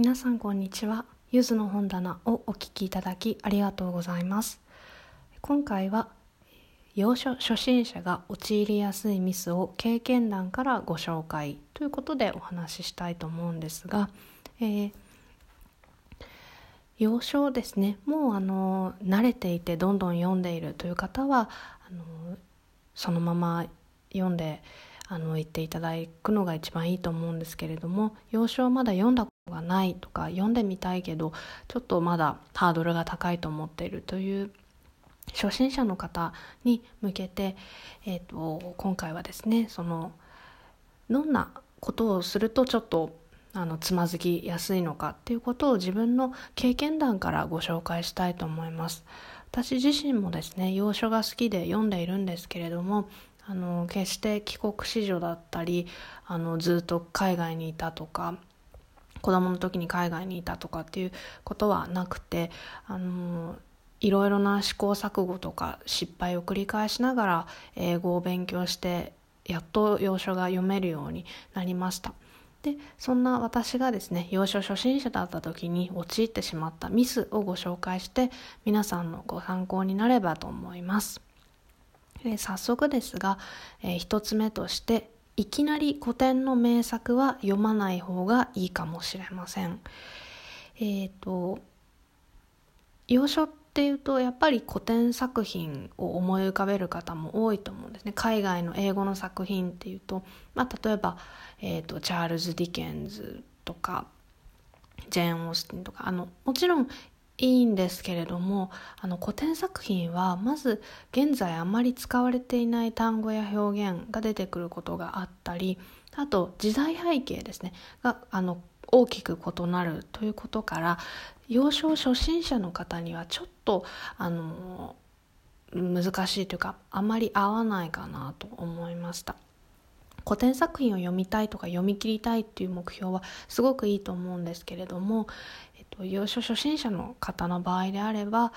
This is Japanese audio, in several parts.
皆さんこんにちは。ゆずの本棚をお聞きいただきありがとうございます。今回は洋書初心者が陥りやすいミスを経験談からご紹介ということでお話ししたいと思うんですが、えー、洋書ですね。もうあの慣れていてどんどん読んでいるという方はあのそのまま読んであの言っていただくのが一番いいと思うんですけれども洋書はまだ読んだことがないとか読んでみたいけどちょっとまだハードルが高いと思っているという初心者の方に向けて、えーと、今回はですねそのどんなことをするとちょっとあのつまずきやすいのかっていうことを自分の経験談からご紹介したいと思います。私自身もですね洋書が好きで読んでいるんですけれどもあの決して帰国子女だったりあのずっと海外にいたとか子供の時に海外にいたとかっていうことはなくてあのいろいろな試行錯誤とか失敗を繰り返しながら英語を勉強してやっと洋書が読めるようになりました。でそんな私がですね洋書初心者だった時に陥ってしまったミスをご紹介して皆さんのご参考になればと思います、えー、早速ですが、えー、1つ目としていきなり古典の名作は読まない方がいいかもしれません。えっ、ー、と洋書っていうとやっぱり古典作品を思い浮かべる方も多いと思うんですね。海外の英語の作品っていうと、まあ、例えば、えーと、チャールズ・ディケンズとかジェーン・オースティンとかあのもちろんいいんですけれどもあの古典作品はまず現在あまり使われていない単語や表現が出てくることがあったりあと時代背景ですねがあの大きく異なるということから幼少初心者の方にはちょっとあの難しいというかあまり合わないかなと思いました。古典作品を読みたいとか読み切りたいっていう目標はすごくいいと思うんですけれども、えっと、幼少初心者の方の場合であれば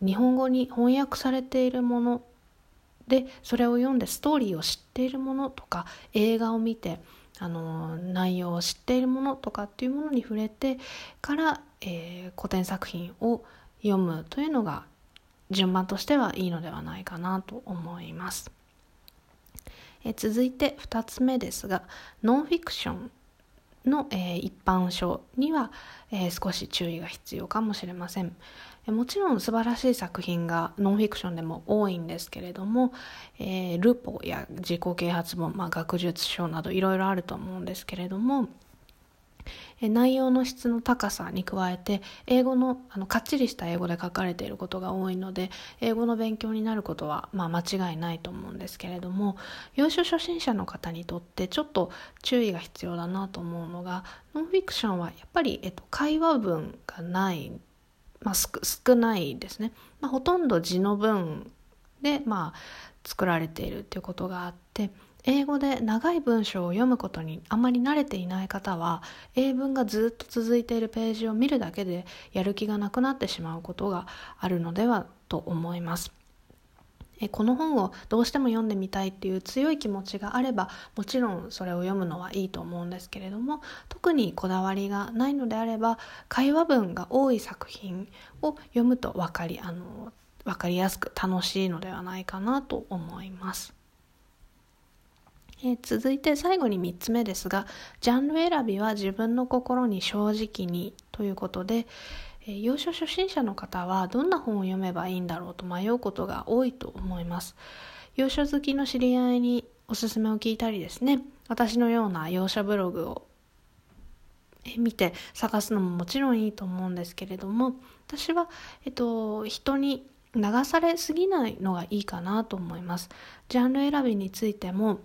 日本語に翻訳されているものでそれを読んでストーリーを知っているものとか映画を見てあの内容を知っているものとかっていうものに触れてから、えー、古典作品を読むというのが順番としてはいいのではないかなと思います。え続いて2つ目ですがノンフィクションの、え、一般書には、え、少し注意が必要かもしれません。もちろん素晴らしい作品がノンフィクションでも多いんですけれども、えー、ルポや自己啓発本、まあ、学術書などいろいろあると思うんですけれども内容の質の高さに加えて英語のあのかっちりした英語で書かれていることが多いので英語の勉強になることは、まあ、間違いないと思うんですけれども洋書初心者の方にとってちょっと注意が必要だなと思うのがノンフィクションはやっぱり、えっと、会話文がないまあ、少ないですね、まあ、ほとんど字の文で、まあ、作られているということがあって英語で長い文章を読むことにあまり慣れていない方は英文がずっと続いているページを見るだけでやる気がなくなってしまうことがあるのではと思います。えこの本をどうしても読んでみたいっていう強い気持ちがあればもちろんそれを読むのはいいと思うんですけれども特にこだわりがないのであれば会話文が多い作品を読むと分かりあの分かりやすく楽しいのではないかなと思います。え続いて最後に3つ目ですがジャンル選びは自分の心に正直にということで、え洋書初心者の方はどんな本を読めばいいんだろうと迷うことが多いと思います。洋書好きの知り合いにおすすめを聞いたりですね。私のような洋書ブログを見て探すのももちろんいいと思うんですけれども私は、えっと、人に流されすぎないのがいいかなと思います。ジャンル選びについても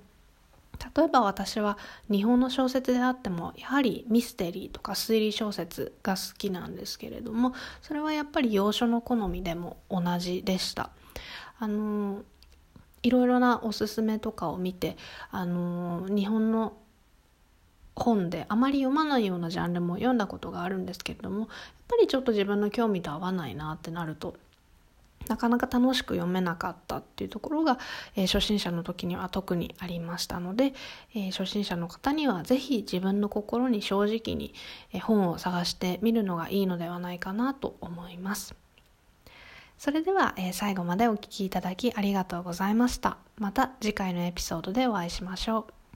例えば私は日本の小説であってもやはりミステリーとか推理小説が好きなんですけれどもそれはやっぱり洋書の好みでも同じでした。あのいろいろなおすすめとかを見てあの日本の本であまり読まないようなジャンルも読んだことがあるんですけれどもやっぱりちょっと自分の興味と合わないなってなるとなかなか楽しく読めなかったっていうところが、えー、初心者の時には特にありましたので、えー、初心者の方には是非自分の心に正直に、え本を探してみるのがいいのではないかなと思います。それでは、え最後までお聴きいただきありがとうございました。また次回のエピソードでお会いしましょう。